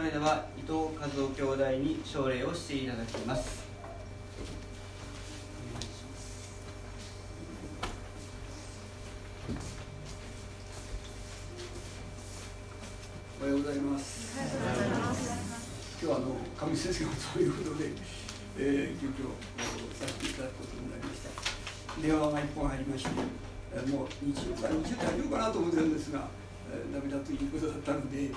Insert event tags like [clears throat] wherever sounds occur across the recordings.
それでは伊藤和夫兄弟に奨励をしていただきます。おはようございます。今日はあの上先生がそういうことで、えー、急遽させていただくことになりました。電話が一本入りましてもう日曜か日曜大丈夫かなと思ってたんですが、えー、ダメだということだったので、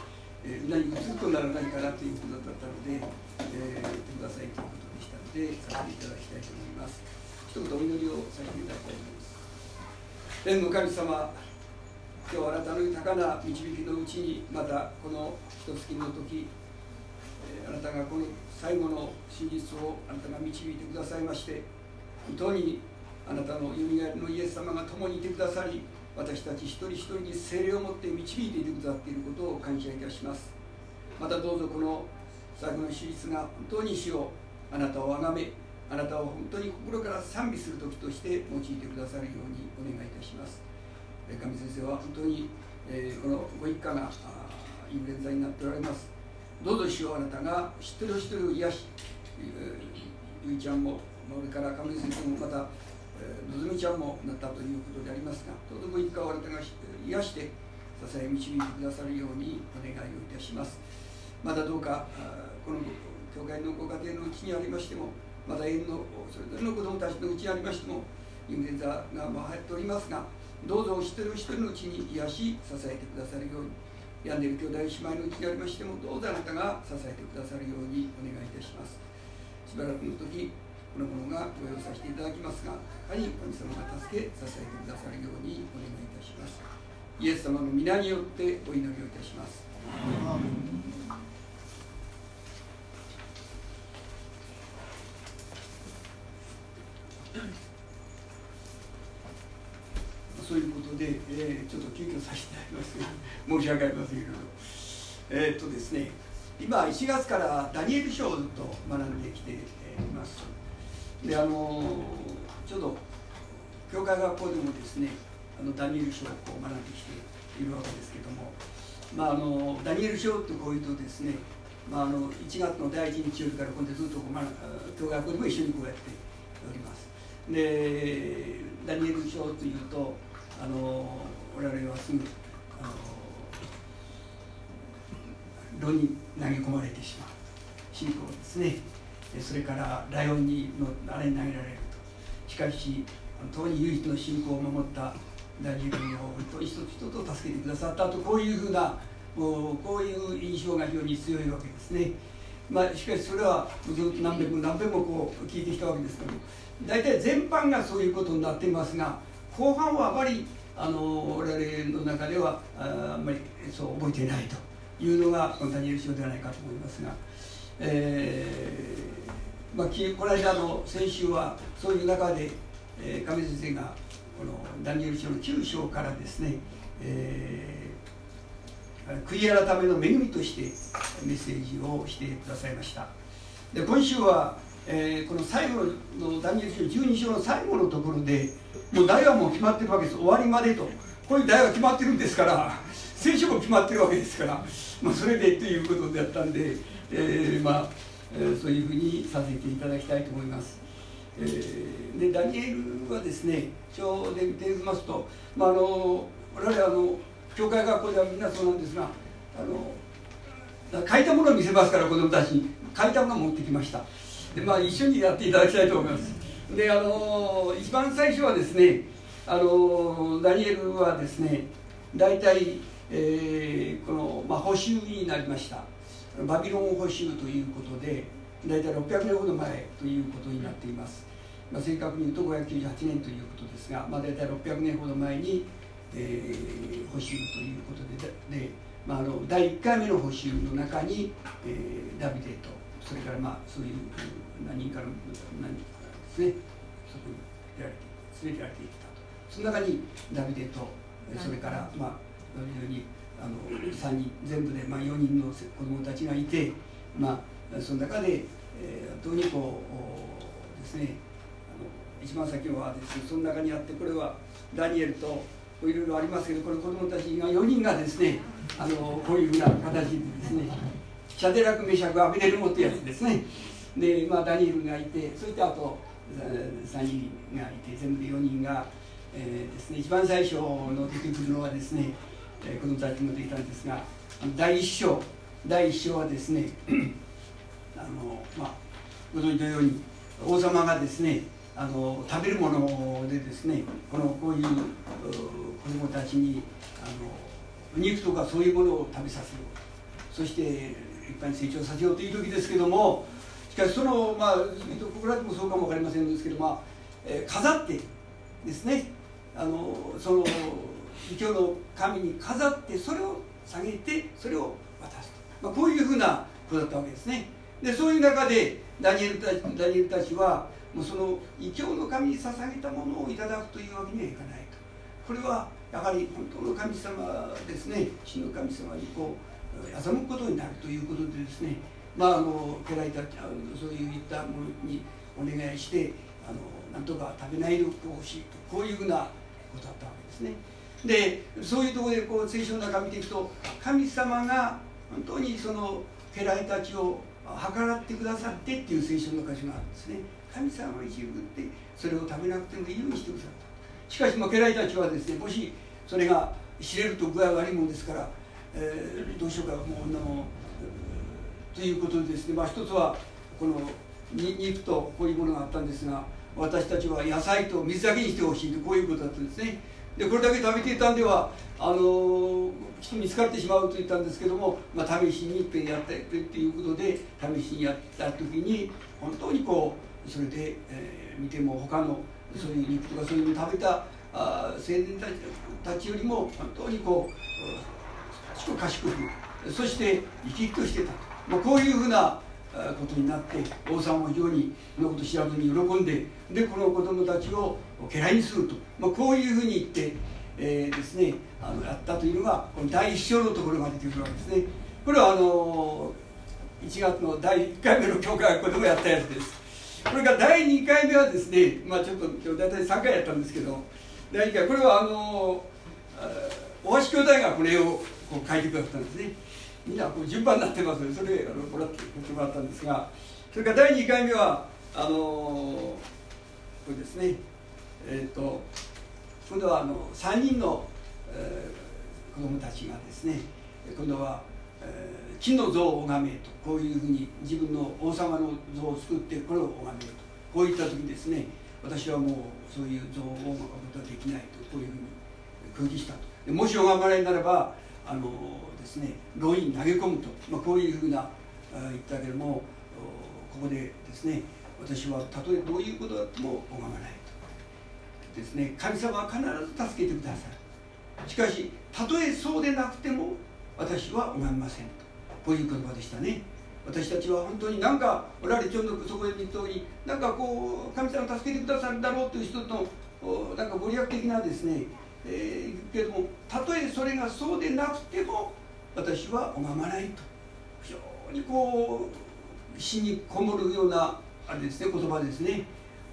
えー、何かずっとならないかなということだったので、えー、言ってくださいということでしたのでさせていただきたいと思います。一言お祈りをさせていただきたいと思います。天の神様今日あなたの豊かな導きのうちにまたこの一月の時あなたがこの最後の真実をあなたが導いてくださいまして本当にあなたのよみがえりのイエス様が共にいてくださり私たち一人一人に精霊を持って導いていてくださっていることを感謝いたします。またどうぞこの最後の手術が本当に死をあなたを崇めあなたを本当に心から賛美する時として用いてくださるようにお願いいたします。上先生は本当に、えー、このご一家がインフルエンザになっておられます。どうぞ主よあなたが知ってる人を癒し、えー、ゆいちゃんもそれから上先生もまたのぞみちゃんもなったということでありますがどうぞご一家をあなたが癒して支え導いてくださるようにお願いをいたします。またどうかこの教会のご家庭のうちにありましてもまた園のそれぞれの子どもたちのうちにありましてもインフルエンザがまあ流行っておりますがどうぞお一人お一人のうちに癒し支えてくださるように病んでいる兄弟姉妹のうちにありましてもどうぞあなたが支えてくださるようにお願いいたします。しばらくの時のものがご用意させていただきますがやはり神様が助け支えてくださるようにお願いいたします。イエス様の皆によってお祈りをいたします。そういうことで、えー、ちょっと急遽させていただきますが申し訳ありませんけれどえー、っとですね今1月からダニエル書と学んできています。であのちょうど教会学校でもですねあのダニエル書をこう学んできているわけですけども、まあ、あのダニエル書ってこういうとですね、まあ、あの1月の第1日よりから今度ずっとこう、まあ、教会学校でも一緒にこうやっております。でダニエル書というとあの我々はすぐあの炉に投げ込まれてしまう信仰ですね。それからライオンにのあれに投げられるとしかし本当に唯一の信仰を守ったダニエルを本当に一つ一つ助けてくださったとこういうふうなもうこういう印象が非常に強いわけですね。まあ、しかしそれはずっと何遍も何遍もこう聞いてきたわけですけど大体全般がそういうことになっていますが後半はあまりあの我々の中ではああんまりそう覚えていないというのがこのダニエル書ではないかと思いますが、えーまあ、この間の先週はそういう中で、えー、亀先生がこのダニエル書の9章からですね、えー、悔い改めの恵みとしてメッセージをしてくださいました。で今週は、えー、この最後のダニエル書12章の最後のところでもう題はもう決まってるわけです。終わりまでと。こういう題は決まってるんですから聖書も決まってるわけですから、まあ、それでということであったんで、えー、まあ、えー、そういうふうにさせていただきたいと思います。えー、でダニエルはですね表で見てみますと、まあ、あの我々あの教会学校ではみんなそうなんですがあの書いたものを見せますから子供たちに。書いたものを持ってきました。で、まあ、一緒にやっていただきたいと思います。であの一番最初はですねあのダニエルはですね大体、えー、この、まあ、補修になりました。バビロン補修ということで大体600年ほど前ということになっています、まあ、正確に言うと598年ということですが、まあ、大体600年ほど前に、えー、補修ということでで、まあ、あの第1回目の補修の中に、えー、ダビデとそれからまあそういう何人かの何人かですねそこに出られて連れられていったと。その中にダビデとそれからまあ非常にあの3人全部でまあ4人の子供たちがいてまあその中で、えー、本当にこうですねあの一番先はですねその中にあってこれはダニエルといろいろありますけどこの子供たちが4人がですねあのこういうふうな形でですねシャデラクメシャクアベデルモってやつですね。で、まあ、ダニエルがいてそしてあと3人がいて全部で4人が、えー、ですね、一番最初の出てくるのはですね、えー、子供たちも出たんですが第一章第一章はですね [clears throat] あの、まあ、ご存知のように王様がですねあの食べるものでですねこのこういう子供たちにあの肉とかそういうものを食べさせよう。そして立派に成長させようという時ですけどもしかしそのまあここらでもそうかも分かりませんですけど、まあえー、飾ってですねあのその異教の神に飾ってそれを下げてそれを渡すと、まあ、こういうふうなことだったわけですね。でそういう中でダニエルたちダニエルたちはもうその異教の神に捧げたものをいただくというわけにはいかないと。これはやはり本当の神様ですね。死の神様にこう欺くことになるということでですね。まああの家来たちそういったものにお願いしてあのなんとか食べないでほしいと。こういうふうなことだったわけですね。でそういうところでこう聖書の中見ていくと神様が本当にその家来たちを計らってくださってっていう聖書の箇所があるんですね。神様が一部ってそれを食べなくてもいいようにしてくださった。しかしまあ家来たちはですねもしそれが知れると具合悪いもんですから、えー、どうしようかもうあのということでですね、まあ、一つはこの肉とこういうものがあったんですが私たちは野菜と水だけにしてほしいとこういうことだったんですね。でこれだけ食べていたんではあのきっと見つかってしまうと言ったんですけども、まあ、試しにいっぺんやってっていうことで試しにやった時に本当にこうそれで、えー、見ても他のそういう肉とかそういうのを食べたあ青年たちよりも本当にこう賢くそして生き生きとしてた。まあ、こういうふうなことになって王様も非常にこのこと知らずに喜んででこの子供たちを家来にすると、まあ、こういうふうに言って、えー、ですねあのやったというのがこの第一章のところが出てくるわけですね。これはあの1月の第1回目の教会学校でもやったやつです。これから第2回目はですねまあちょっと今日大体3回やったんですけど第2回これはあの大橋兄弟がこれをこう書いてくださったんですね。みんなこう順番になってますのでそれあのもらってもらったんですがそれから第2回目はあのこれですね。え、ー、と今度はあの3人の、えー、子供たちがですね今度は、えー、木の像を拝めとこういうふうに自分の王様の像を作ってこれを拝めるとこういった時ですね私はもうそういう像を拝むことはできないとこういうふうに空気したと。もし拝まれならばあのですね牢に投げ込むと、まあ、こういうふうな言ったけどもここでですね私はたとえどういうことだっても拝まない。ですね神様は必ず助けてくださいしかしたとえそうでなくても私は拝みませんと。こういう言葉でしたね。私たちは本当になんかおられちょうどそこで言った通りなんかこう神様助けてくださるだろうという人となんかご利益的なですねえー、けどもたとえそれがそうでなくても私は拝まないと。非常にこう死にこもるようなあれですね言葉ですね。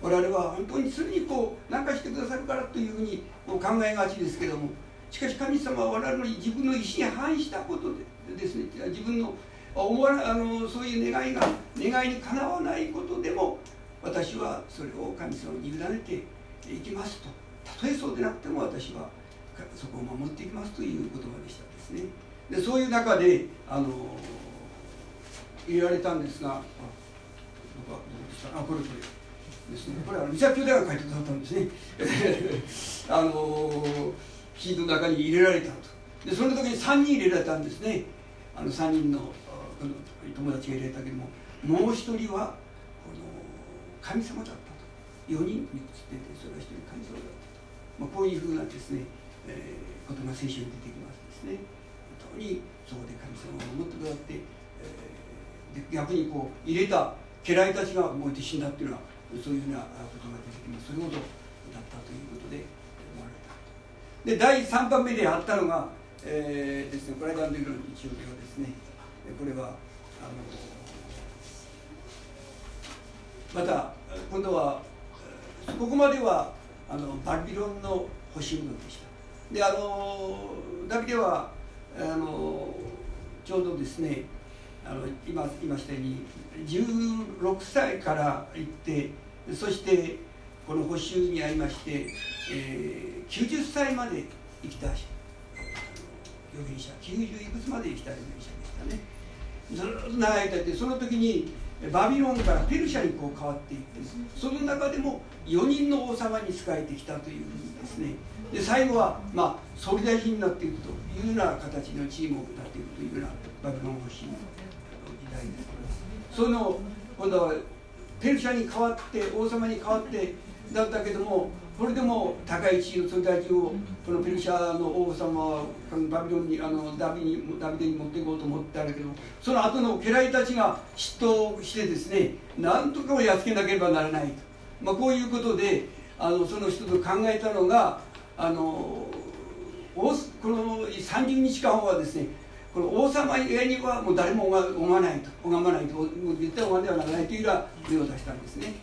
我々は本当にすぐにこう何かしてくださるからというふうにこう考えがちですけどもしかし神様は我々に自分の意思に反したことでですね自分の思わあのそういう願いが願いにかなわないことでも私はそれを神様に委ねていきますとたとえそうでなくても私はそこを守っていきますという言葉でしたですね。でそういう中であの入れられたんですがあどこあこれこれ。ですね。これは三崎兄弟が書いてくださったんですね。[laughs] あの火の中に入れられたと。でその時に3人入れられたんですね。あの3人の友達が入れたけどももう一人はこの神様だったと。4人に移っててそれは一人神様だったと。まあ、こういうふうなですね、えー、ことが聖書に出てきますですね。本当にそこで神様を守ってくださって、えー、で逆にこう入れた家来たちが燃えて死んだっていうのはそういうふうなことが出てきますそれほどだったということで思われたで第3番目であったのが、えー、ですねこの間の時の日曜日はですね。これはあのまた今度はここまではあのバビロンの星雲でした。であのダビデはあのちょうどですね、あの今言いましたように16歳から行ってそしてこの補修にありまして、えー、90歳まで生きた預言者90いくつまで生きた預言者でしたね。ずっと長い間ってその時にバビロンからペルシャにこう変わっていってその中でも4人の王様に仕えてきたというふうにですね。で最後は、まあ、総理大臣になっていくというような形のチームになっていくというようなバビロン保守その今度はペルシャに変わって王様に変わってだったけどもこれでも高い地位の総理大臣をこのペルシャの王様はバビロンにあのダビにダビデに持っていこうと思ってあるけどその後の家来たちが嫉妬してですねなんとかをやっつけなければならないと、まあ、こういうことであのその人と考えたのがあのこの30日間はですねこの王様以外にはもう誰も拝まないと拝まないと絶対拝んではならないというような目を出したんですね。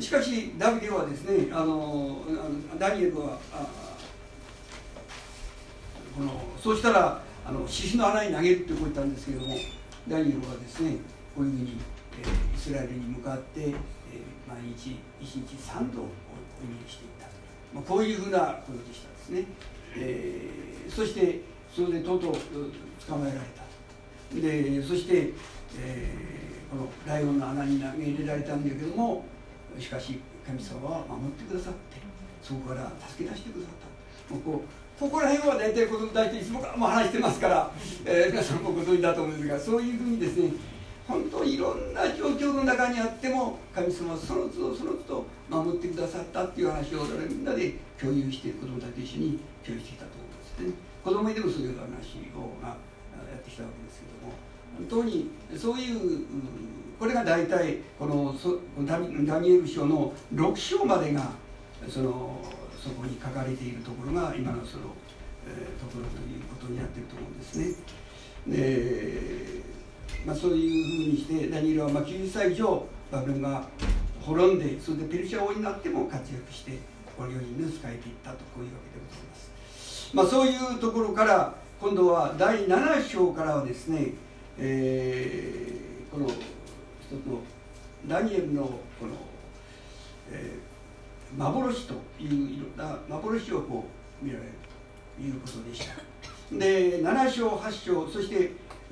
しかしダビデはですねあのダニエルはこのそうしたらあの獅子の穴に投げるってこう言ったんですけどもダニエルはですねこういうふうに、えー、イスラエルに向かって、えー、毎日1日3度お祈りしていった、まあ、こういうふうなことでしたですね、えー、そしてそれでとうとう捕まえられたでそして、えー、このライオンの穴に投げ入れられたんだけどもしかし神様は守ってくださってそこから助け出してくださった。もうこうここら辺は大体子供たちいつもからも話してますから、えー、皆さんもご存知だと思うんですがそういうふうにですね本当いろんな状況の中にあっても神様はその都度その都度守ってくださったっていう話を我々みんなで共有して子供たちと一緒に共有してきたと思うんですね。子供にでもそういう話を、まあ、やってきたわけですけども本当にそういうこれが大体このダニエル書の6章までがそのそこに書かれているところが今のその、えー、ところということになってると思うんですね。でまあ、そういうふうにしてダニエルはまあ90歳以上バブルが滅んでそれでペルシャ王になっても活躍してこの4人の仕えていったとこういうわけでございます。まあ、そういうところから今度は第7章からはですね、えー、この一つのダニエルのこの、えー、幻といういろんな幻をこう見られるということでした。で7章8章そして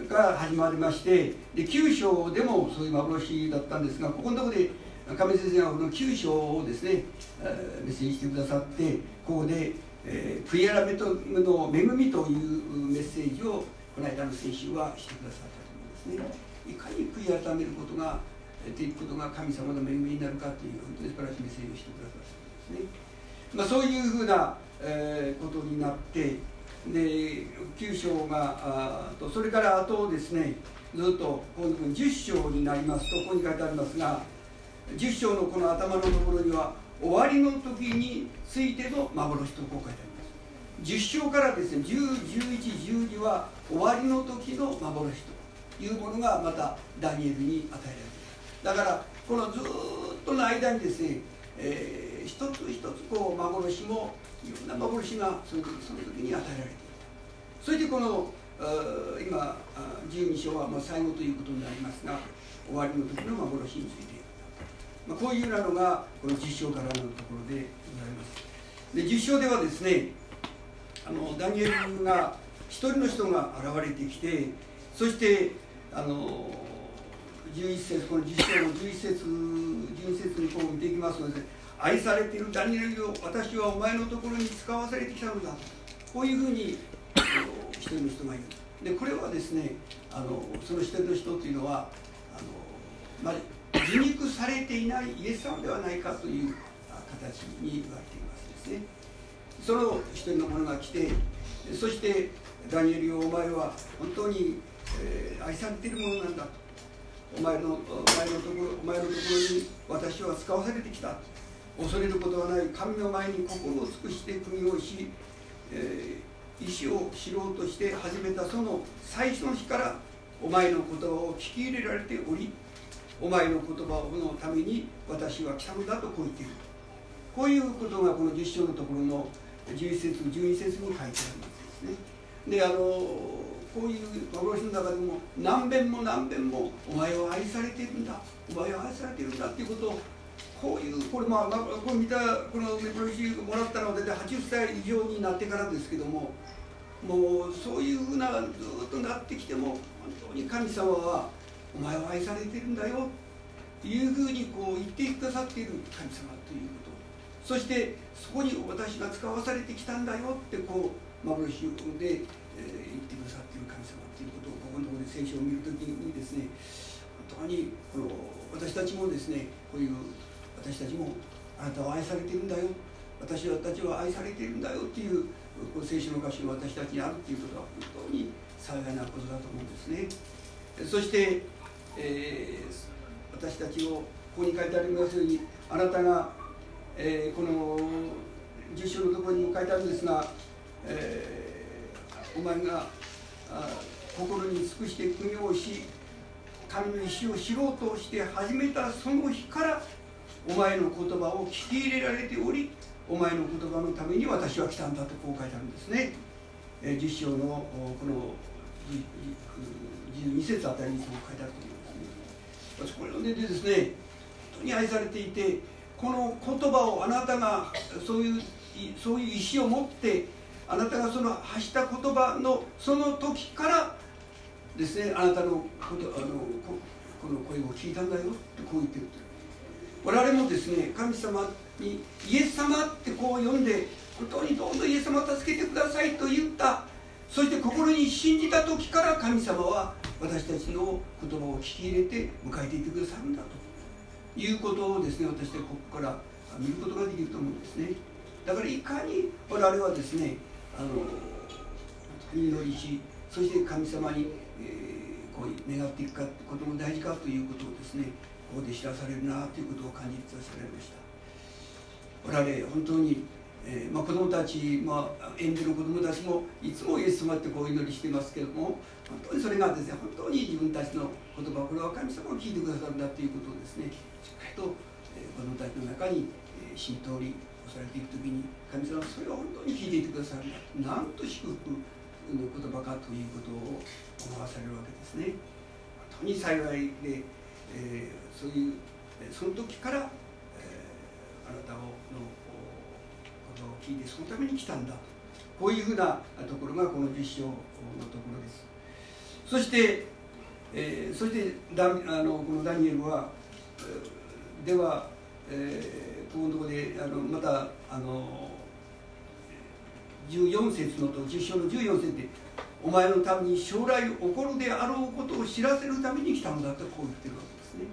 から始まりましてで9章でもそういう幻だったんですがここのところで亀先生がこの9章をですね、えー、メッセージしてくださってここで、えー、悔い改めの恵みというメッセージをこの間の先週はしてくださったと思うんですね。いかに悔い改めることがていくことが神様の恵みになるかという本当に素晴らしいメッセージをしてくださったんですね、まあ、そういうふうな、えー、ことになってで9章があとそれからあとですねずっと今度10章になりますとここに書いてありますが10章のこの頭のところには終わりの時についての幻とこう書いてあります。10章からですね101112は終わりの時の幻というものがまたダニエルに与えられる。だからこのずっとの間にですね、えー、一つ一つこう幻もいろんな幻がその時その時に与えられていたそれでこの今12章はまあ最後ということになりますが終わりの時の幻についてまあ、こういうようなのがこの10章からのところでございます。で10章ではですねあのダニエルが一人の人が現れてきてそしてあの11節この実章の11節12節にこう見ていきますので愛されているダニエルよ私はお前のところに使わされてきたのだ。こういうふうに一人の人がいる。でこれはですねあのその一人の人というのはあの、まあ、受肉されていないイエス様ではないかという形に言われていますですね。その一人の者が来てそしてダニエルよお前は本当にえー、愛されているものなんだと。お前のお前のところお前のところに私は使わされてきた。恐れることはない。神の前に心を尽くして国をし、えー、意志を知ろうとして始めたその最初の日からお前の言葉を聞き入れられておりお前の言葉のために私は来たのだとこう言っている。こういうことがこの10章のところの11節12節に書いてあるんですね。であのこういう幻の中でも何遍も何遍もお前は愛されているんだ。お前は愛されているんだっていうことをこういうこれまあこれ見たこの幻もらったのは大体80歳以上になってからですけどももうそういうふうなずっとなってきても本当に神様はお前は愛されてるんだよ。というふうにこう言ってくださっている神様ということ。そしてそこに私が使わされてきたんだよ。ってこう幻をでえー、言ってくださっている神様ということ。をここのところで聖書を見るときにですね本当にこの私たちもですねこういう私たちもあなたは愛されてるんだよ。私たちは愛されてるんだよ。っていうこの聖書の歌詞が私たちにあるっていうことは本当に幸いなことだと思うんですね。そして、えー、私たちをここに書いてありますようにあなたが、えー、この10章のところにも書いてあるんですが、えーお前が心に尽くして苦行し神の意志を知ろうとして始めたその日からお前の言葉を聞き入れられておりお前の言葉のために私は来たんだとこう書いてあるんですね、えー、10章のこの12節あたりにそう書いてあると思います私これ読んでてですね本当に愛されていてこの言葉をあなたがそういうそういう意志を持ってあなたがその発した言葉のその時からですねあなたのことあのこの声を聞いたんだよってこう言ってる我々もですね神様にイエス様ってこう呼んで本当にどうぞイエス様助けてくださいと言った。そして心に信じた時から神様は私たちの言葉を聞き入れて迎えていってくださるんだということをですね私たちここから見ることができると思うんですね。だからいかに我々はですねあの祈りしそして神様に、えー、こう願っていくかことも大事かということをですねここで知らされるなということを感じさせられました。我々本当に、えーまあ、子供たち、まあ、園児の子供たちもいつもイエス様ってこう祈りしてますけども本当にそれがですね本当に自分たちの言葉これは神様が聞いてくださるんだということをですねしっかりと、えー、子供たちの中に、えー、浸透りされていく時に神様はそれを本当に聞いていてくださるんだなんと祝福の言葉かということを思わされるわけですね。本当に幸いで、えー、そういうその時から、えー、あなたのことを聞いてそのために来たんだ。こういうふうなところがこの実証のところです。そして、えー、そしてダあのこのダニエルはでは、えーこのところであのまたあの14節のと10章の14節でお前のために将来起こるであろうことを知らせるために来たんだとこう言ってるわけですね。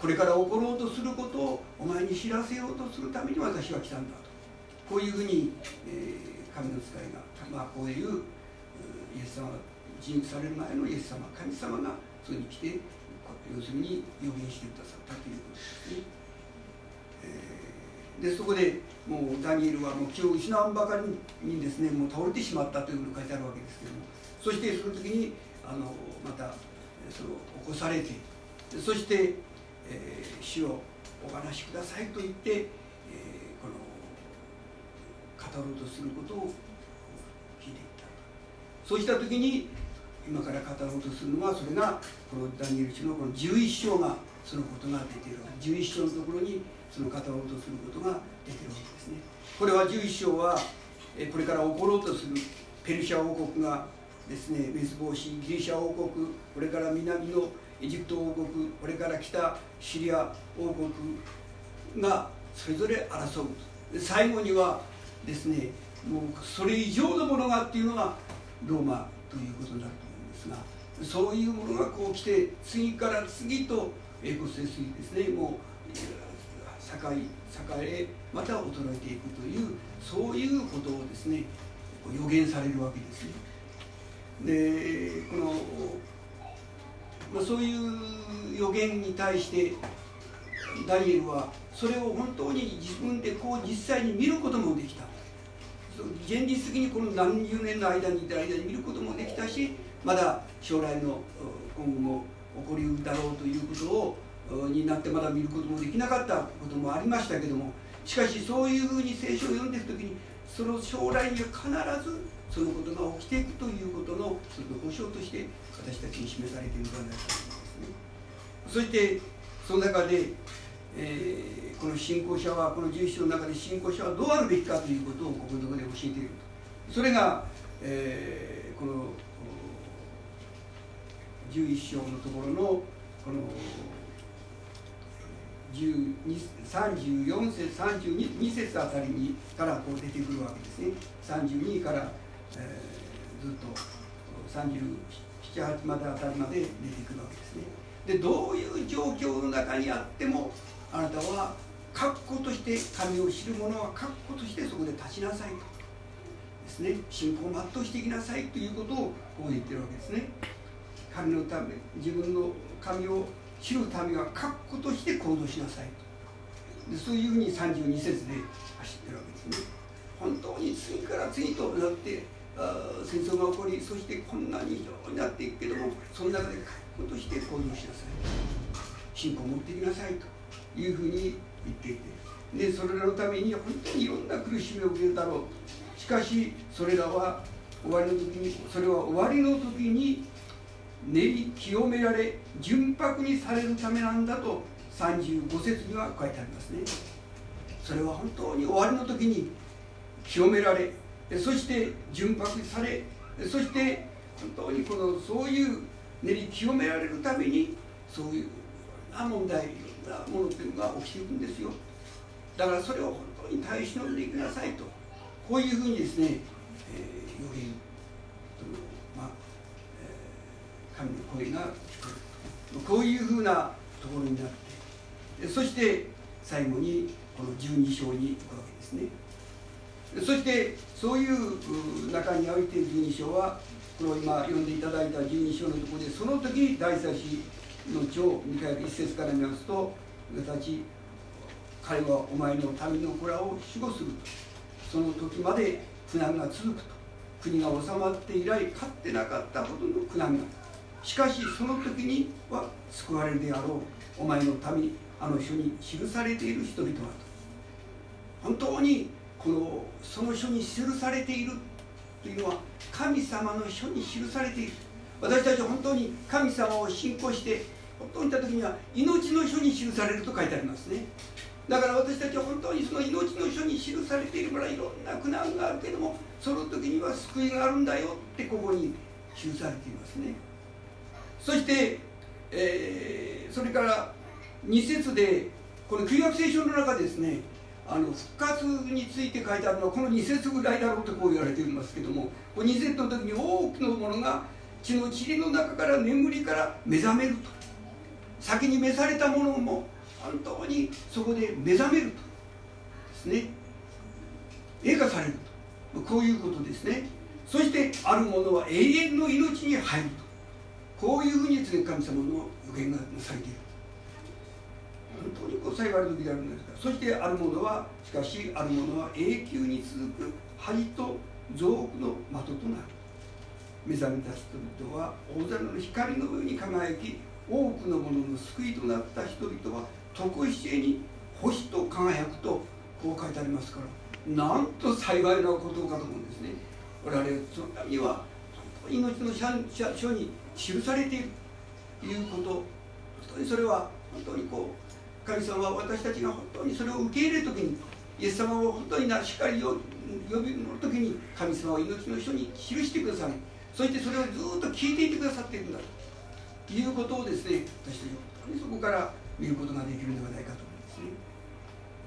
これから起ころうとすることをお前に知らせようとするために私は来たんだ。こういうふうに、えー、神の使いが、まあ、こういうイエス様が人される前のイエス様神様がそこに来て要するに予言してくださったということですね。でそこでもうダニエルはもう気を失わんばかりにですねもう倒れてしまったというふうに書いてあるわけですけどもそしてその時にあのまたその起こされてそして、えー、主をお話しくださいと言って、えー、このろうとすることを聞いていった。そうした時に今から語ろうとするのはそれがこのダニエル書のこの11章がそのことが出ている11章のところにその語ろうとすることが出てるわけですね。これは11章はこれから起ころうとするペルシャ王国がですね滅亡しギリシャ王国これから南のエジプト王国これから北シリア王国がそれぞれ争う最後にはですねもうそれ以上のものがっていうのがローマということになると思うんですがそういうものがこう来て次から次と栄光せすぎですねもう栄えまた衰えていくというそういうことをですね予言されるわけですね。でこの、まあ、そういう予言に対してダニエルはそれを本当に自分でこう実際に見ることもできた現実的にこの何十年の間にいた間に見ることもできたしまだ将来の今後も起こりうるだろうということをになってまだ見ることもできなかったこともありましたけどもしかしそういうふうに聖書を読んでいく時にその将来には必ずそのことが起きていくということの一つの保証として私たちに示されているのではないかと思いますね。そしてその中で、えー、この信仰者はこの11章の中で信仰者はどうあるべきかということをここのとこで教えていると。それが、えー、この11章のところのこの34節32節あたりにからこう出てくるわけですね。32から、えー、ずっと378まであたりまで出てくるわけですね。でどういう状況の中にあってもあなたは確固として神を知る者は確固としてそこで立ちなさいと。ですね。信仰を全うしていきなさいということをこう言ってるわけですね。神のため自分の神を知るためは確固として行動しなさいと。でそういうふうに32節で走ってるわけですね。本当に次から次となってあ戦争が起こりそしてこんなに非常になっていくけどもその中で確固として行動しなさい信仰を持っていきなさいというふうに言っていて。でそれらのために本当にいろんな苦しみを受けるだろう。しかしそれらは終わりの時にそれは終わりの時に練り清められ純白にされるためなんだと35節には書いてありますね。それは本当に終わりの時に清められそして純白にされそして本当にこのそういう練り清められるためにそういうな問題なものっていうのが起きていくんですよ。だからそれを本当に耐え忍んでいきなさいと。こういうふうにですね、えー、予言神の声が聞こえる。こういうふうなところになってそして最後にこの12章に行くわけですね。そしてそういう中において12章はこの今読んでいただいた12章のところでその時大祭司の長ミカエル一節から見ますと私彼はお前の民の子らを守護すると。その時まで苦難が続くと。国が治まって以来勝ってなかったほどの苦難が。しかしその時には救われるであろう。お前の民あの書に記されている人々はと。本当にこのその書に記されているというのは神様の書に記されている。私たちは本当に神様を信仰して本当に言った時には命の書に記されると書いてありますね。だから私たちは本当にその命の書に記されているからいろんな苦難があるけどもその時には救いがあるんだよってここに記されていますね。そして、えー、それから2節でこの旧約聖書の中ですねあの復活について書いてあるのはこの2節ぐらいだろうとこう言われていますけどもこの2節の時に多くのものが血の塵の中から眠りから目覚めると。先に召されたものも本当にそこで目覚めると。ですね。映画されると。こういうことですね。そしてあるものは永遠の命に入ると。こういうふうにですね神様の予言がなされている。本当にこう幸いの時であるんですがそしてあるものはしかしあるものは永久に続く恥と増幅の的となる。目覚めた人々は大空の光の上に輝き多くの者のの救いとなった人々は常しえに星と輝くとこう書いてありますからなんと幸いなことかと思うんですね。我々そのためには命の書に記されているということ本当にそれは本当にこう神様は私たちが本当にそれを受け入れる時にイエス様を本当にしっかり呼びの時に神様は命の書に記してください。そしてそれをずっと聞いていてくださっているんだということをですね私たち本当にそこから見ることができるのではないかと思いますね。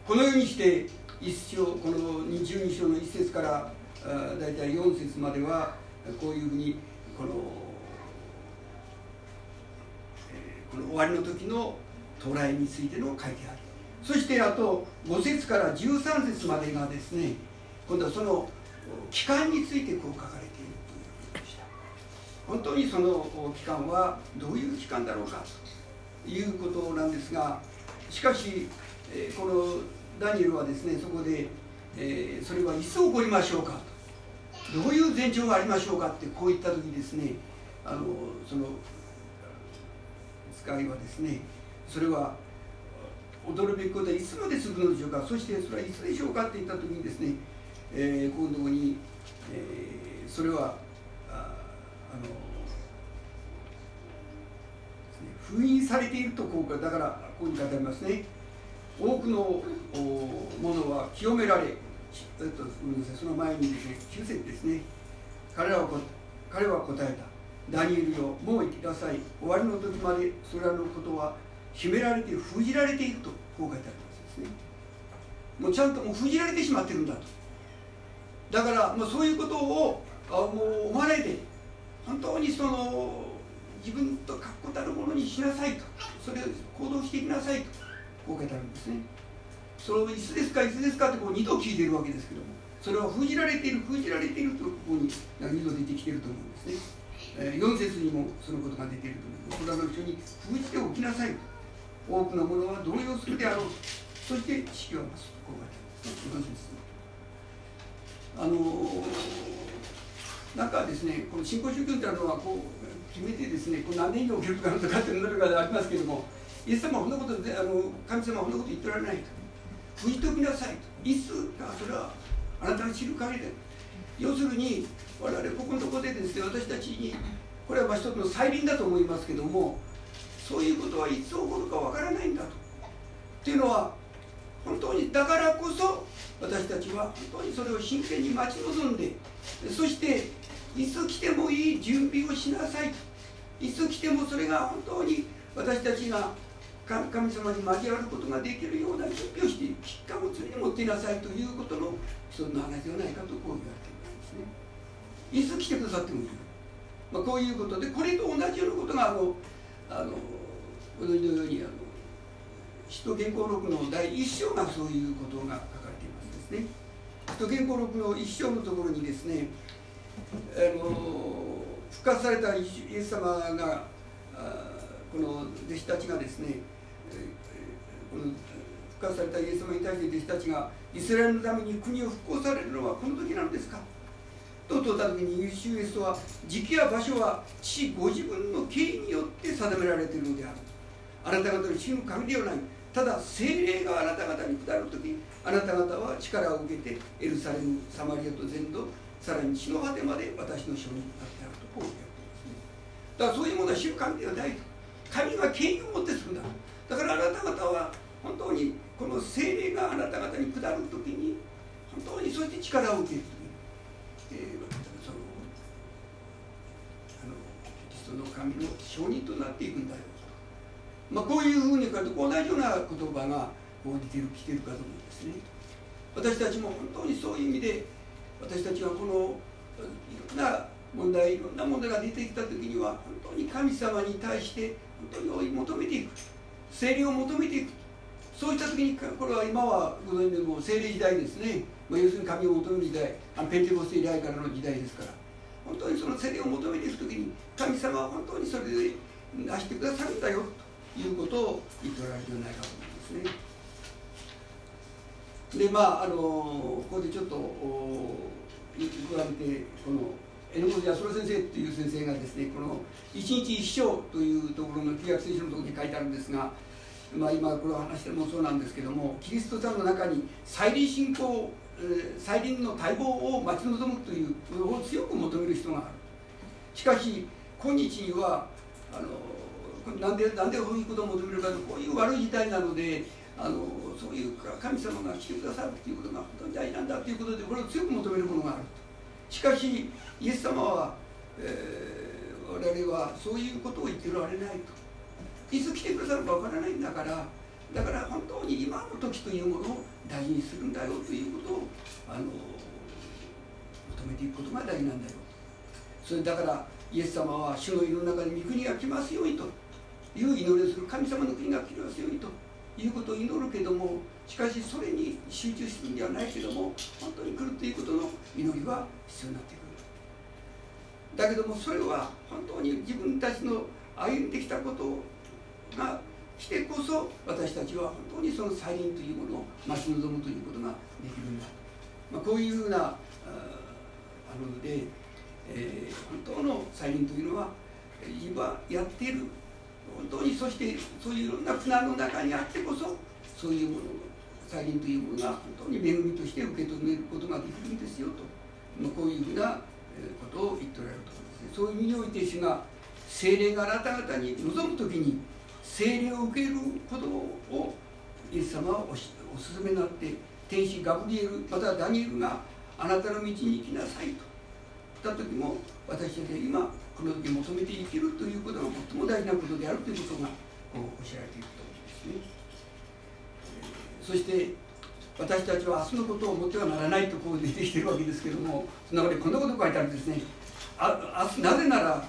このようにして一章この22章の1節から大体4節まではこういうふうにこのこの終わりの時の到来についての書いてある。そしてあと5節から13節までがですね今度はその期間についてこう書かれ本当にその期間はどういう期間だろうかということなんですがしかしこのダニエルはですねそこでえそれはいつ起こりましょうかと。どういう前兆がありましょうかってこういった時ですねあのその使いはですねそれは驚くべきことはいつまで続くのでしょうか。そしてそれはいつでしょうかって言った時にですね、えー、このところに、えー、それは封印されているとこうかだからこういうふうに語りますね。多くのものは清められ、えっと、その前にですね9節ですね。彼らは彼は答えた。ダニエルよもう行きなさい。終わりの時までそれらのことは秘められて封じられているとこう書いてありますですね。もうちゃんともう封じられてしまってるんだと。だからもうそういうことをあもう思わないで。本当にその自分と確固たるものにしなさいと。それを行動していきなさいと。こうあるんですね。それをいつですかいつですかってこう2度聞いてるわけですけども。それは封じられている封じられているとここに2度出てきてると思うんですね、えー、4節にもそのことが出ていると思います。の人に封じておきなさいと。多くのものは動揺するであろうそして死を増すと。こう書いてありますあのー、なんかですねこの新興宗教っていうのはこう決めてですねこう何年以上起きるかとかっていうのがありますけれどもイエス様はこんなことであの神様はこんなこと言ってられないと。封じておきなさいと。いつかそれはあなたの知る限りで要するに我々ここのところでですね私たちにこれは一つの再臨だと思いますけれどもそういうことはいつ起こるかわからないんだと。っていうのは本当にだからこそ私たちは本当にそれを真剣に待ち望んでそしていつ来てもいい準備をしなさい。いつ来てもそれが本当に私たちが神様に交わることができるような準備をして危機感を常に持っていなさいということの一つの話ではないかとこう言われているんですね。いつ来てくださってもいい、まあ、こういうことでこれと同じようなことがあのあのご存知のようにあの使徒原稿録の第1章がそういうことが書かれていますですね。使徒原稿録の1章のところにですねあの復活されたイエス様がこの弟子たちがですねこの復活されたイエス様に対して弟子たちがイスラエルのために国を復興されるのはこの時なんですか？と問った時にユーシュエスは時期や場所は父ご自分の敬意によって定められているのである。あなた方の死ぬ神ではないただ精霊があなた方に下る時あなた方は力を受けてエルサレムサマリアと全土さらに地の果てまで私の証人になってあるとこう言ってますね。だからそういうものは主神ではないと神が権威を持ってするんだ。だからあなた方は本当にこの精霊があなた方に下る時に本当にそうして力を受けるえー、そのあのキリストの神の証人となっていくんだよ。まあ、こういうふうに書いて同じような言葉がこう似てる来てるかと思うんですね。私たちも本当にそういう意味で私たちはこのいろんな問題いろんな問題が出てきた時には本当に神様に対して本当に追い求めていく。精霊を求めていく。そうした時にこれは今はご存知でも精霊時代ですね、まあ、要するに神を求める時代あのペンテコステ以来からの時代ですから本当にその精霊を求めていく時に神様は本当にそれでなしてくださるんだよということを言っておられるんじゃないかと思いますね。でまああのここでちょっと加えてこの榎本康郎先生っていう先生がですねこの「一日一生」というところの旧約聖書のところに書いてあるんですがまあ、今これを話してもそうなんですけどもキリストさんの中に再臨信仰再臨の待望を待ち望むということを強く求める人がある。しかし今日にはあのなんでなんでこういうことを求めるかとこういう悪い時代なのであのそういう神様が来てくださるということが本当に大事なんだということ。でこれを強く求めるものがあるしかしイエス様は、えー、我々はそういうことを言ってられないと。いつ来てくださるかわからないんだからだから本当に今の時というものを大事にするんだよということをあの求めていくことが大事なんだよそれだからイエス様は主のいる中に御国が来ますようにと。いう祈りをする神様の国が来ますようにと。いうことを祈るけどもしかしそれに集中するんではないけども本当に来るということの祈りは必要になってくる。だけどもそれは本当に自分たちの歩んできたことが来てこそ私たちは本当にその再臨というものを待ち望むということができるんだ、まあ、こういうふうなあので、えー、本当の再臨というのは今やっている本当にそしてそういういろんな苦難の中にあってこそそういうもの再臨というものが本当に恵みとして受け止めることができるんですよと、ま、こういうふうなことを言っておられるところです。ねそういう意味において主が精霊があなた方に臨む時に精霊を受けることをイエス様はおしお勧めになって天使ガブリエルまたはダニエルがあなたの道に行きなさいと。言った時も私たちは今この時求めて生きるということが最も大事なことであるということがこう教えられていると思うんですね。そして私たちは明日のことを思ってはならないとこう出てきてるわけですけどもその中でこんなこと書いてあるんですね。あ明日なぜなら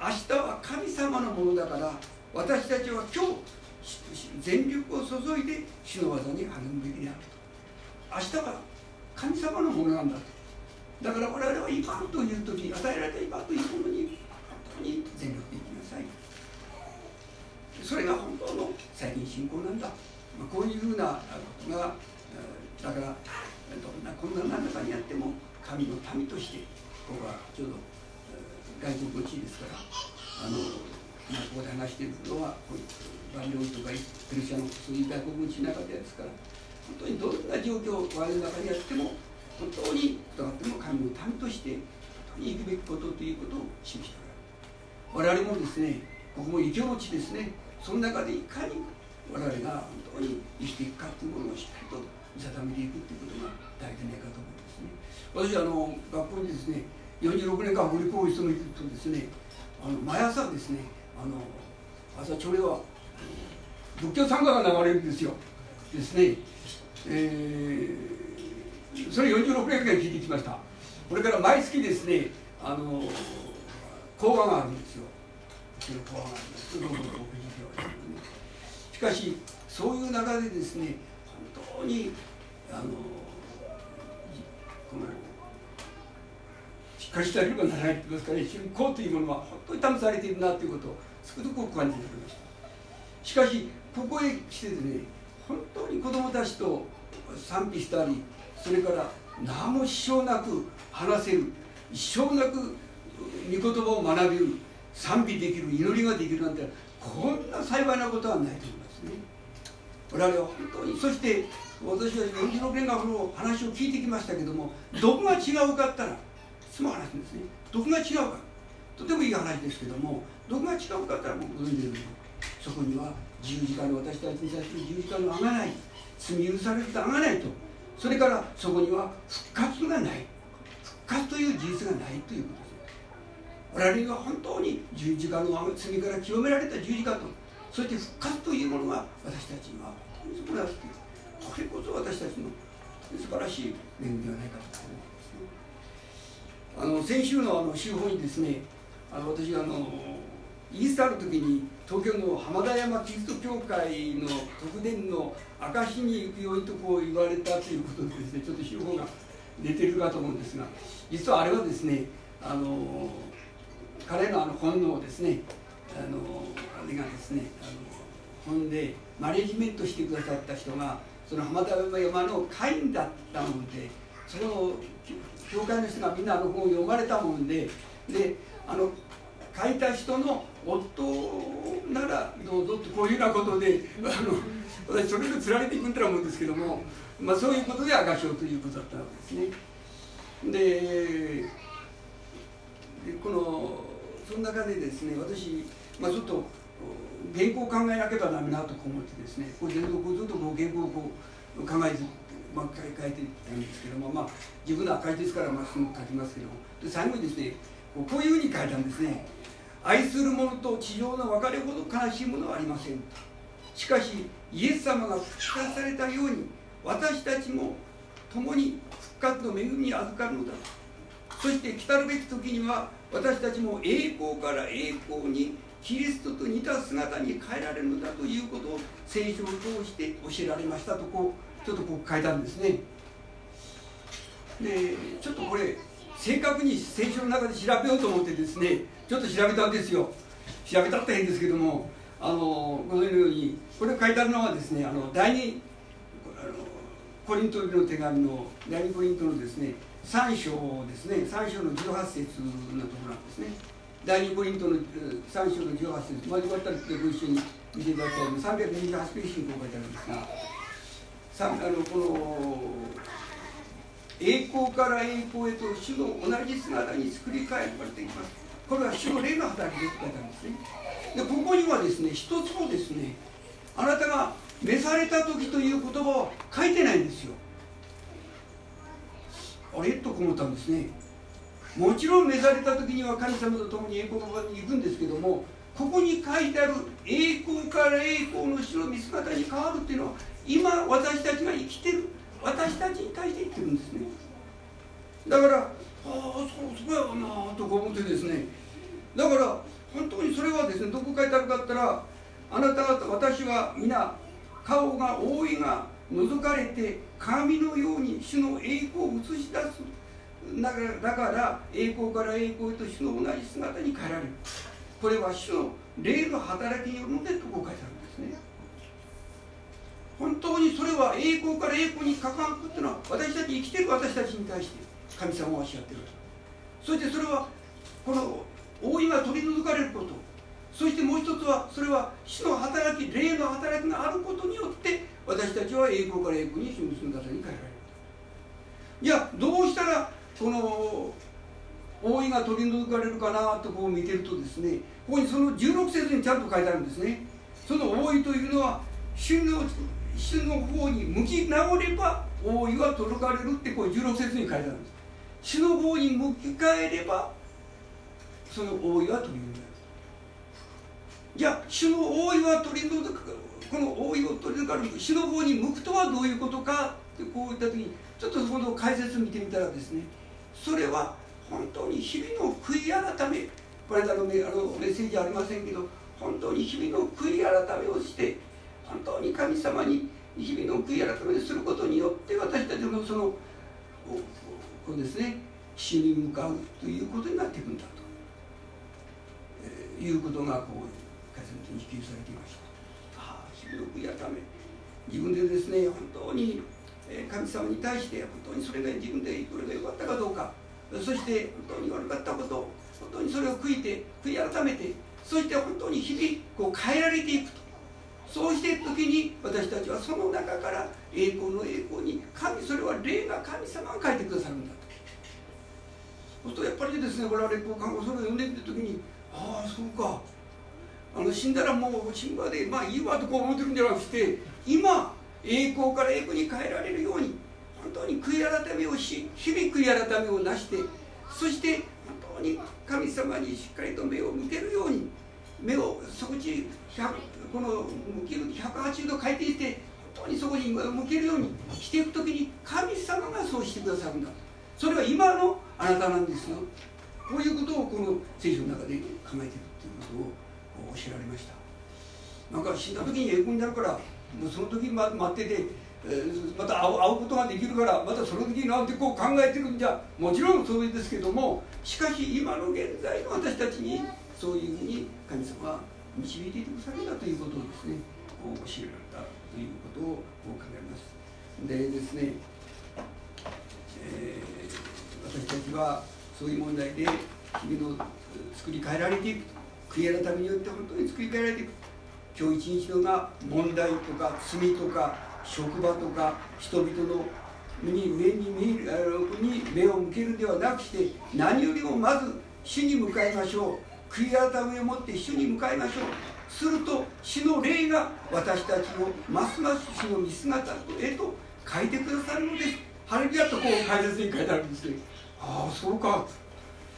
明日は神様のものだから私たちは今日全力を注いで主の技に励むべきであると。明日は神様のものなんだと。だから我々は今という時与えられた今というものに本当に全力でいきなさい。それが本当の最近信仰なんだ、まあ、こういうふうなことがだからどんな困難な中にあっても神の民としてここはちょうど外国の地ですからあの、まあ、ここで話しているのはバンリョンとかペルシャのそういう外国の地の中でですから本当にどんな状況我々の中にあっても本当にとがっても神の民として本当に生くべきことということを示しておられる。我々もですねここも異教の地ですねその中でいかに我々が本当に生きていくかというものをしっかりと見定めていくということが大事ないかと思いますね。私あの学校にですね46年間森公一務めてるとですねあの毎朝ですねあの朝朝礼は仏教参加が流れるんですよ。ですね、えー、それ46年間聞いてきました。これから毎月ですねあの講話があるんですよ。講話があるんです。どうぞしかしそういう中でですね本当にあのこのしっかりしたりばならないと言いますかね信仰というものは本当に試されているなということをつくづく感じておりました。しかしここへ来てですね本当に子供たちと賛否したりそれから何も支障なく話せる一生なく御言葉を学べる賛美できる祈りができるなんてこんな幸いなことはないと思いますね。我々は本当にそして私は46年間の話を聞いてきましたけどもどこが違うかったらいつも話すんですね。どこが違うかとてもいい話ですけどもどこが違うかったらもうご存知のようにそこには十字架の私たちに対する十字架のあがない罪許されたあがないとそれからそこには復活がない。復活という事実がないということです。我々は本当に十字架の罪から清められた十字架と。そして復活というものが私たちには本当にそこだといこれこそ私たちの素晴らしい恵みではないかと思います、ね、あの先週のあの週報にですねあの私があのイースターの時に東京の浜田山キリスト教会の特典の証に行くようにとこう言われたということでですねちょっと週報が出てるかと思うんですが実はあれはですねあの彼のあの本能ですねあのあれがですねあの本でマネジメントしてくださった人がその浜田山の会員だったのでその教会の人がみんなあの本を読まれたもんでであの書いた人の夫ならどうぞってこういうようなことであの私それでつられていくんだと思うんですけども、まあ、そういうことで赤賞ということだったわけですね。でこのその中でですね私、まあ、ちょっと原稿を考えなければなめなと思ってですねこれ全然こうずっとこう原稿をこう考えず、まあ、書いてたんですけども、まあ、自分の赤いですからまあすぐ書きますけどもで最後にですねこういうふうに書いたんですね愛する者と地上の別れほど悲しいものはありません。しかしイエス様が復活されたように私たちも共に復活の恵みに預かるのだ。そして来るべき時には私たちも栄光から栄光にキリストと似た姿に変えられるのだということを聖書を通して教えられましたとこうちょっとこう書いたんですね。でちょっとこれ正確に聖書の中で調べようと思ってですねちょっと調べたんですよ。調べたって変ですけどもあのこのようにこれ書いてあるのはですねあの第二あのコリントの手紙の第二コリントのですね3章ですね。3章の18節のところなんですね。第2コリントの3章の18節まあよかったらご一緒に見ていただきたいの328ページにこう書いてあるんですがさあのこの栄光から栄光へと主の同じ姿に作り変えられています。これは主の霊の働きで書いてあるんですね。でここにはですね一つもですねあなたが召された時という言葉を書いてないんですよ。あれ？と思ったんですね。もちろん召された時には神様と共に栄光の場に行くんですけどもここに書いてある栄光から栄光の白見姿に変わるっていうのは今私たちが生きてる私たちに対して言ってるんですね。だからああそうそうやなと思ってですね。だから本当にそれはですねどこ書いてあるかったらあなた方私は皆顔が覆いが覗かれて鏡のように主の栄光を映し出す。だからだから栄光から栄光へと主の同じ姿に変えられる。これは主の霊の働きによるのでとこ書いてあるんですね。本当にそれは栄光から栄光に関わるっていうのは私たち生きてる私たちに対して神様はおっしゃってるそしてそれはこの覆いが取り除かれること。そしてもう一つはそれは死の働き霊の働きがあることによって私たちは栄光から栄光に主の姿に変えられる。じゃあどうしたらこの覆いが取り除かれるかなとこう見てるとですねここにその16節にちゃんと書いてあるんですね。その覆いというのは主の主の方に向き直れば覆いは届かれるってこう16節に書いてあるんです。主の方に向き変えればその覆いは取り除かれる。じゃあ主の覆いは取り除くこの覆いを取り除かれる。主の方に向くとはどういうことかってこういった時にちょっとそこの解説見てみたらですねそれは本当に日々の悔い改め。この間のあのメッセージありませんけど本当に日々の悔い改めをして本当に神様に日々の悔い改めをすることによって私たちのそのこうですね死に向かうということになっていくんだと、えー、いうことがこう解説に引きされていました。ああ日々の悔い改め。自分でですね本当に神様に対して本当にそれが自分でこれが良かったかどうか。そして本当に悪かったこと。本当にそれを悔いて悔い改めてそして本当に日々こう変えられていくと。そうしていく時に私たちはその中から栄光の栄光に神それは霊が神様が書いてくださるんだと。そうするとやっぱりですね我々こう看護それを読んでみた時にああそうか。あの死んだらもう死んだでまあいいわとこう思ってるんじゃなくて今栄光から栄光に変えられるように本当に悔い改めをし日々悔い改めをなしてそして本当に神様にしっかりと目を向けるように目をそこちこの向ける180度回転して本当にそこに向けるようにしていく時に神様がそうしてくださるんだ。それは今のあなたなんですよ。こういうことをこの聖書の中で考えているということを教えられました。なんか死んだ時に栄光になるからもうその時待ってて、また会うことができるからまたその時になんてこう考えてるんじゃもちろんそうですけどもしかし今の現在の私たちにそういうふうに神様は導いていてくださるんだということをですね教えられたということを考えます。でですね、えー、私たちはそういう問題で日々の作り変えられていく悔い改めによって本当に作り変えられていく今日一日のが問題とか罪とか職場とか人々の目に目に見るに目を向けるではなくして何よりもまず主に向かいましょう。悔い改めを持って主に向かいましょう。すると主の霊が私たちをますます主の見姿へと変えてくださるのです。ハレルヤとこう解説に書いてあるんですねああそうか。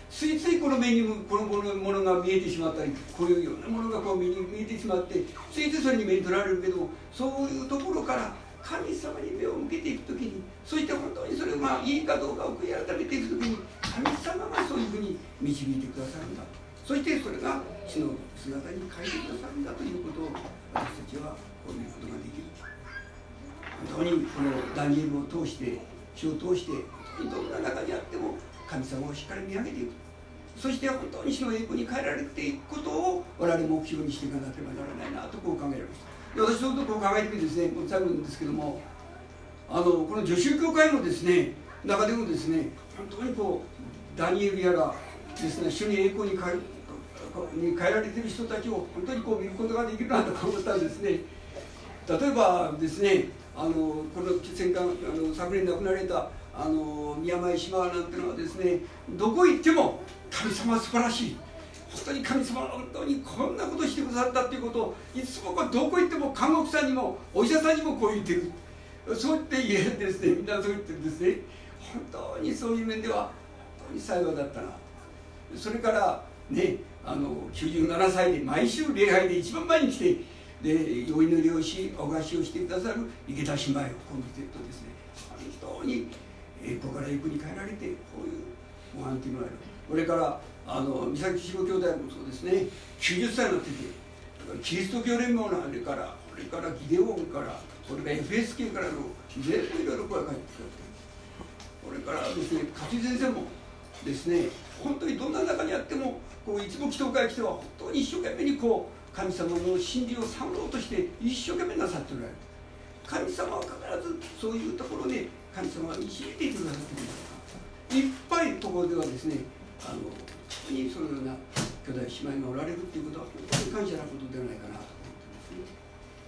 ついついこの目にこのものが見えてしまったりこういうようなものがこう目に見えてしまってついついそれに目に取られるけどそういうところから神様に目を向けていく時にそして本当にそれがいいかどうかを悔い改めていく時に神様がそういうふうに導いてくださるんだそしてそれが死の姿に変えてくださるんだということを私たちはこういうことができる本当にこのダニエルを通して死を通してどんな中にあっても神様をしっかり見上げていくそして本当に死の栄光に変えられていくことを我々目標にしていかなければならないなとこう考えられましたで私そういうことを考えてみてですね最後なんですけどもあのこの女宗教会のですね中でもですね本当にこうダニエルやらですね主に栄光に変えるに変えられてる人たちを本当にこう見ることができるなと思ったんですね。例えばですねあのこの戦艦あの昨年亡くなられたあの宮前島なんてのはですねどこ行っても神様素晴らしい。本当に神様は本当にこんなことしてくださったっていうことをいつもどこ行っても看護婦さんにもお医者さんにもこう言ってる。そう言って言えんですねみんなそう言ってるんですね。本当にそういう面では本当に幸いだったな。それからねあの97歳で毎週礼拝で一番前に来てでお祈りをしお貸しをしてくださる池田姉妹を今度とですね本当に栄光から栄光に変えられてこういうご飯っていうのがある。これからあの三崎志郎兄弟もそうですね90歳になっててキリスト教連盟のあれからこれからギデオンからこれから FSK からの全部いろいろ声が返ってくる。これからですね勝先生もですね本当にどんな中にあってもこういつも祈祷会来ては本当に一生懸命にこう神様の真理を探ろうとして一生懸命なさっておられる。神様は必ずそういうところで神様が導いていてくださっている。いっぱいところではですねあの本当にそのような兄弟姉妹がおられるっていうことは本当に感謝なことではないかなと思ってます。ね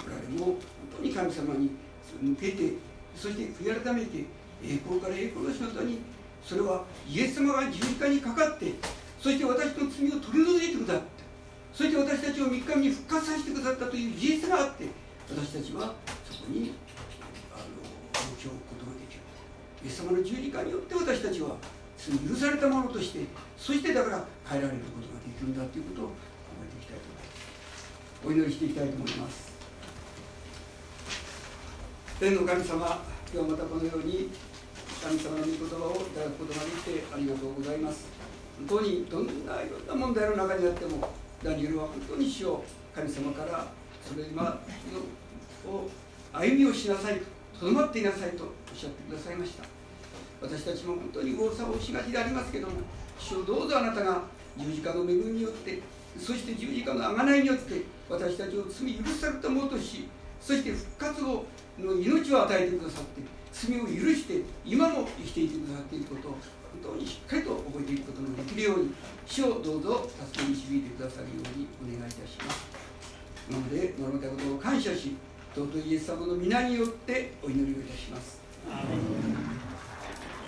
我々も本当に神様に向けてそして悔い改めて栄光から栄光の仕事にそれはイエス様が十字架にかかってそして私の罪を取り除いてくださってそして私たちを3日目に復活させてくださったという事実があって私たちはそこにあの目標を置くことができる。イエス様の十字架によって私たちは罪許されたものとしてそしてだから変えられることができるんだということを考えていきたいと思います。お祈りしていきたいと思います。天の神様今日またこのように神様の御言葉をいただくことができてありがとうございます。当にどんないろんな問題の中にあってもダニエルは本当に主を神様からそれ今を歩みをしなさいとどまっていなさいとおっしゃってくださいました。私たちも本当に誤差をしがちでありますけども主をどうぞあなたが十字架の恵みによってそして十字架の贖いによって私たちを罪許されたものとしそして復活をの命を与えてくださって罪を許して今も生きていてくださっていることを本当にしっかりと覚えていくことのできるように主をどうぞ助けに導いてくださるようにお願いいたします。なので学べたことを感謝し尊いイエス様の皆によってお祈りをいたします。